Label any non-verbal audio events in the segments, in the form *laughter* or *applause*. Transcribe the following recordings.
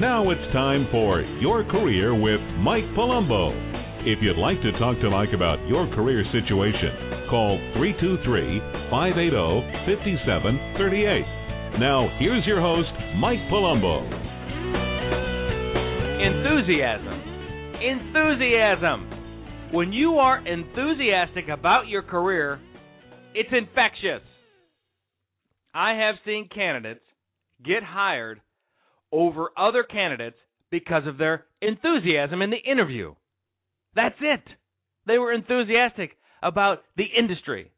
now it's time for Your Career with Mike Palumbo. If you'd like to talk to Mike about your career situation, call 323 580 5738. Now, here's your host, Mike Palumbo. Enthusiasm. Enthusiasm. When you are enthusiastic about your career, it's infectious. I have seen candidates get hired over other candidates because of their enthusiasm in the interview. That's it. They were enthusiastic about the industry,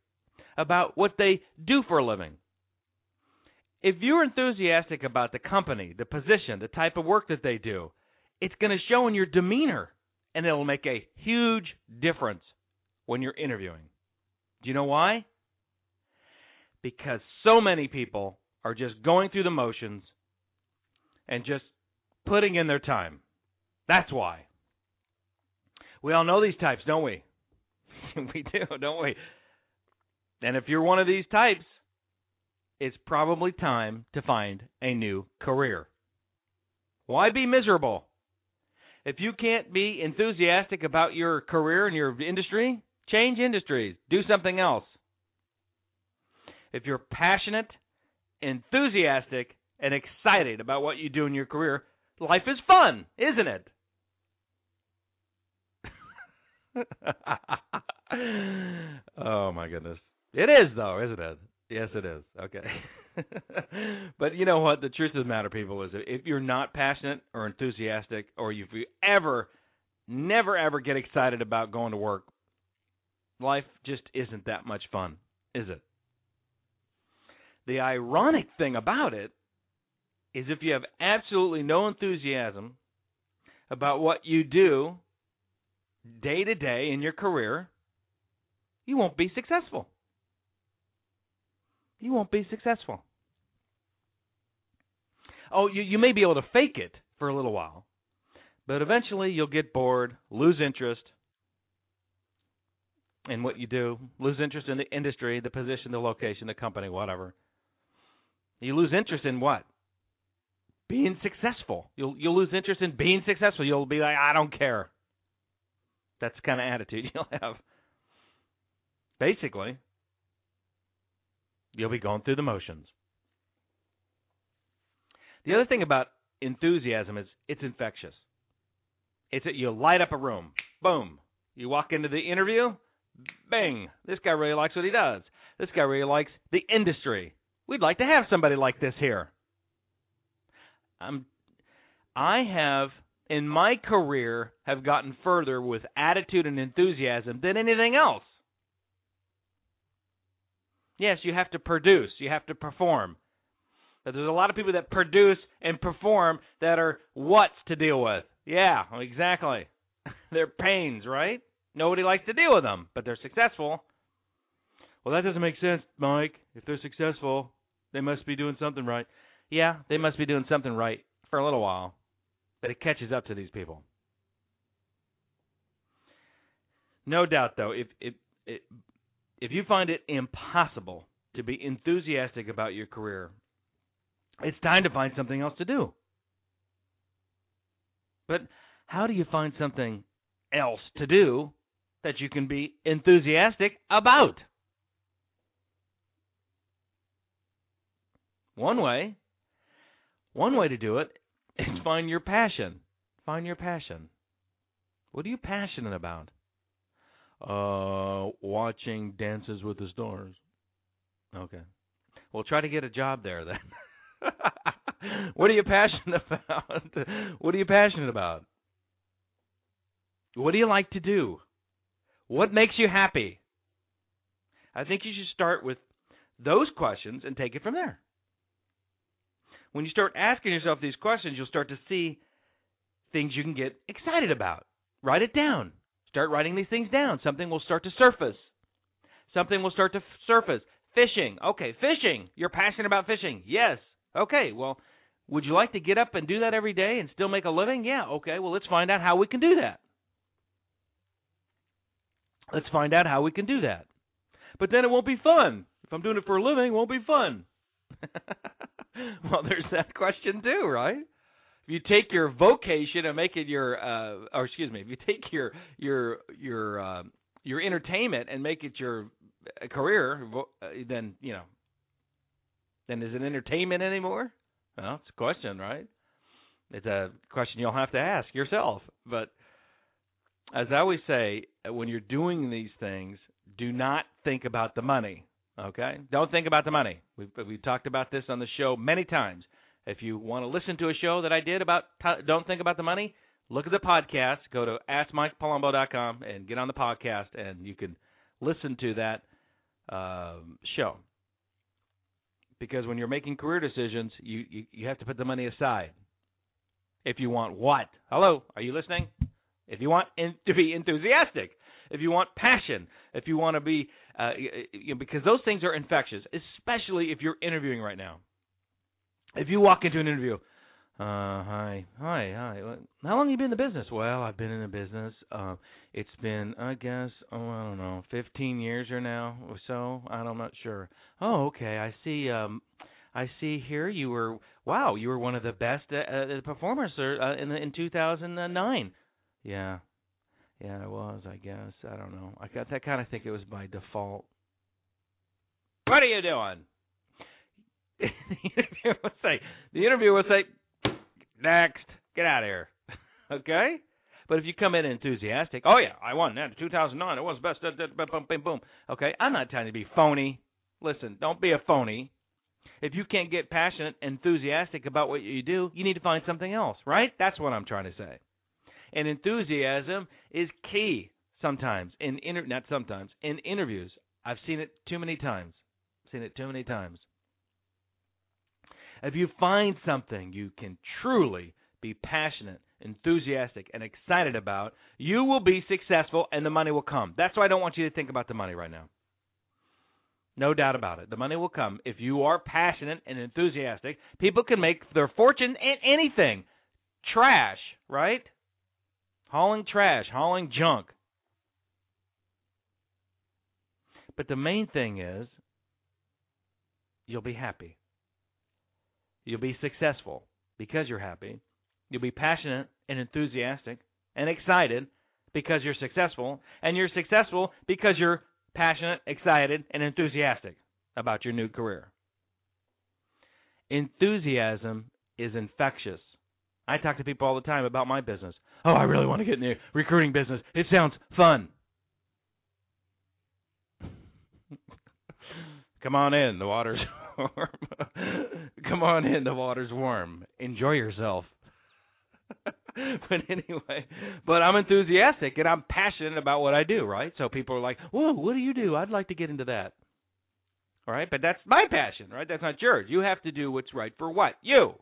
about what they do for a living. If you're enthusiastic about the company, the position, the type of work that they do, it's going to show in your demeanor and it'll make a huge difference when you're interviewing. Do you know why? Because so many people are just going through the motions and just putting in their time. That's why. We all know these types, don't we? *laughs* we do, don't we? And if you're one of these types, it's probably time to find a new career. Why be miserable? If you can't be enthusiastic about your career and your industry, change industries, do something else. If you're passionate, enthusiastic, and excited about what you do in your career, life is fun, isn't it? *laughs* oh my goodness. It is though, isn't it? Yes, it is. Okay. *laughs* but you know what? The truth of the matter, people, is if you're not passionate or enthusiastic, or if you ever, never, ever get excited about going to work, life just isn't that much fun, is it? The ironic thing about it is if you have absolutely no enthusiasm about what you do day to day in your career, you won't be successful. You won't be successful. Oh, you, you may be able to fake it for a little while, but eventually you'll get bored, lose interest in what you do, lose interest in the industry, the position, the location, the company, whatever. You lose interest in what? Being successful. You'll you'll lose interest in being successful. You'll be like, I don't care. That's the kind of attitude *laughs* you'll have. Basically, you'll be going through the motions. The other thing about enthusiasm is it's infectious. It's that you light up a room. Boom. You walk into the interview, bang. This guy really likes what he does. This guy really likes the industry. We'd like to have somebody like this here. I'm I have in my career have gotten further with attitude and enthusiasm than anything else. Yes, you have to produce, you have to perform. But there's a lot of people that produce and perform that are what's to deal with. Yeah, exactly. *laughs* they're pains, right? Nobody likes to deal with them, but they're successful. Well, that doesn't make sense, Mike. If they're successful, they must be doing something right yeah, they must be doing something right for a little while, but it catches up to these people. No doubt, though, if if if you find it impossible to be enthusiastic about your career, it's time to find something else to do. But how do you find something else to do that you can be enthusiastic about? One way one way to do it is find your passion. Find your passion. What are you passionate about? Uh, watching Dances with the Stars. Okay. Well, try to get a job there then. *laughs* what are you passionate *laughs* about? what are you passionate about? What do you like to do? What makes you happy? I think you should start with those questions and take it from there when you start asking yourself these questions, you'll start to see things you can get excited about. Write it down. Start writing these things down. Something will start to surface. Something will start to f- surface. Fishing. Okay, fishing. You're passionate about fishing. Yes. Okay, well, would you like to get up and do that every day and still make a living? Yeah. Okay, well, let's find out how we can do that. Let's find out how we can do that. But then it won't be fun. If I'm doing it for a living, it won't be fun. *laughs* *laughs* well, there's that question too, right? if you take your vocation and make it your, uh, or excuse me, if you take your your your uh, your entertainment and make it your career, uh, then you know, then is it entertainment anymore? Well, it's a question, right? It's a question you'll have to ask yourself. But as I always say, when you're doing these things, do not think about the money. Okay? Don't think about the money. We've, we've talked about this on the show many times. If you want to listen to a show that I did about don't think about the money, look at the podcast. Go to askmikepalumbo.com and get on the podcast, and you can listen to that um, show. Because when you're making career decisions, you, you you have to put the money aside. If you want what? Hello, are you listening? If you want in, to be enthusiastic, if you want passion, if you want to be, uh, you know, because those things are infectious, especially if you're interviewing right now. If you walk into an interview, uh, hi, hi, hi. How long have you been in the business? Well, I've been in the business. Uh, it's been, I guess, oh, I don't know, 15 years or now or so. I'm not sure. Oh, okay. I see. Um, I see here you were. Wow, you were one of the best uh, uh, performers uh, in in 2009. Yeah, yeah, it was. I guess. I don't know. I got. I kind of think it was by default. What are you doing? *laughs* the interviewer will say. The interviewer will say Next. Get out of here. *laughs* okay? But if you come in enthusiastic, oh yeah, I won that in 2009. It was best. Boom, boom, boom. Okay, I'm not trying to be phony. Listen, don't be a phony. If you can't get passionate, enthusiastic about what you do, you need to find something else, right? That's what I'm trying to say. And enthusiasm is key sometimes in inter- not sometimes in interviews. I've seen it too many times. Seen it too many times. If you find something you can truly be passionate, enthusiastic, and excited about, you will be successful and the money will come. That's why I don't want you to think about the money right now. No doubt about it. The money will come. If you are passionate and enthusiastic, people can make their fortune in anything. Trash, right? Hauling trash, hauling junk. But the main thing is you'll be happy. You'll be successful because you're happy. You'll be passionate and enthusiastic and excited because you're successful. And you're successful because you're passionate, excited, and enthusiastic about your new career. Enthusiasm is infectious. I talk to people all the time about my business. Oh, I really want to get in the recruiting business. It sounds fun. *laughs* Come on in. The water's warm. *laughs* Come on in, the water's warm. Enjoy yourself. *laughs* but anyway, but I'm enthusiastic and I'm passionate about what I do, right? So people are like, "Whoa, what do you do? I'd like to get into that." All right, but that's my passion, right? That's not yours. You have to do what's right for what you.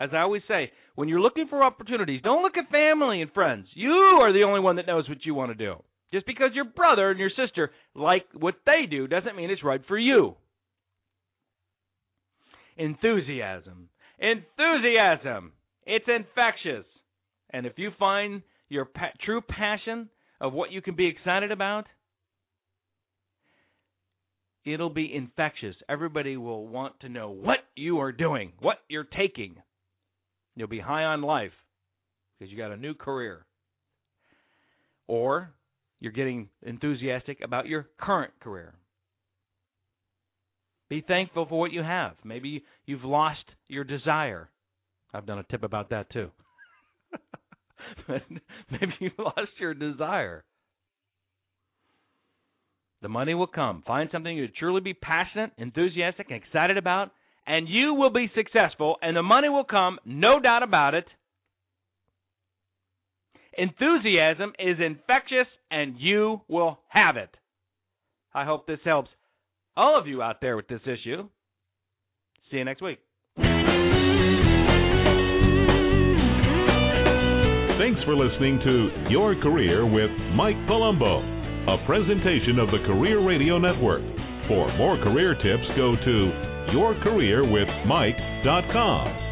As I always say, when you're looking for opportunities, don't look at family and friends. You are the only one that knows what you want to do. Just because your brother and your sister like what they do doesn't mean it's right for you enthusiasm. Enthusiasm. It's infectious. And if you find your pa- true passion of what you can be excited about, it'll be infectious. Everybody will want to know what you are doing, what you're taking. You'll be high on life because you got a new career. Or you're getting enthusiastic about your current career. Be thankful for what you have. Maybe you've lost your desire. I've done a tip about that too. *laughs* Maybe you lost your desire. The money will come. Find something you truly be passionate, enthusiastic, and excited about, and you will be successful, and the money will come, no doubt about it. Enthusiasm is infectious, and you will have it. I hope this helps all of you out there with this issue. See you next week. Thanks for listening to Your Career with Mike Palumbo, a presentation of the Career Radio Network. For more career tips, go to yourcareerwithmike.com.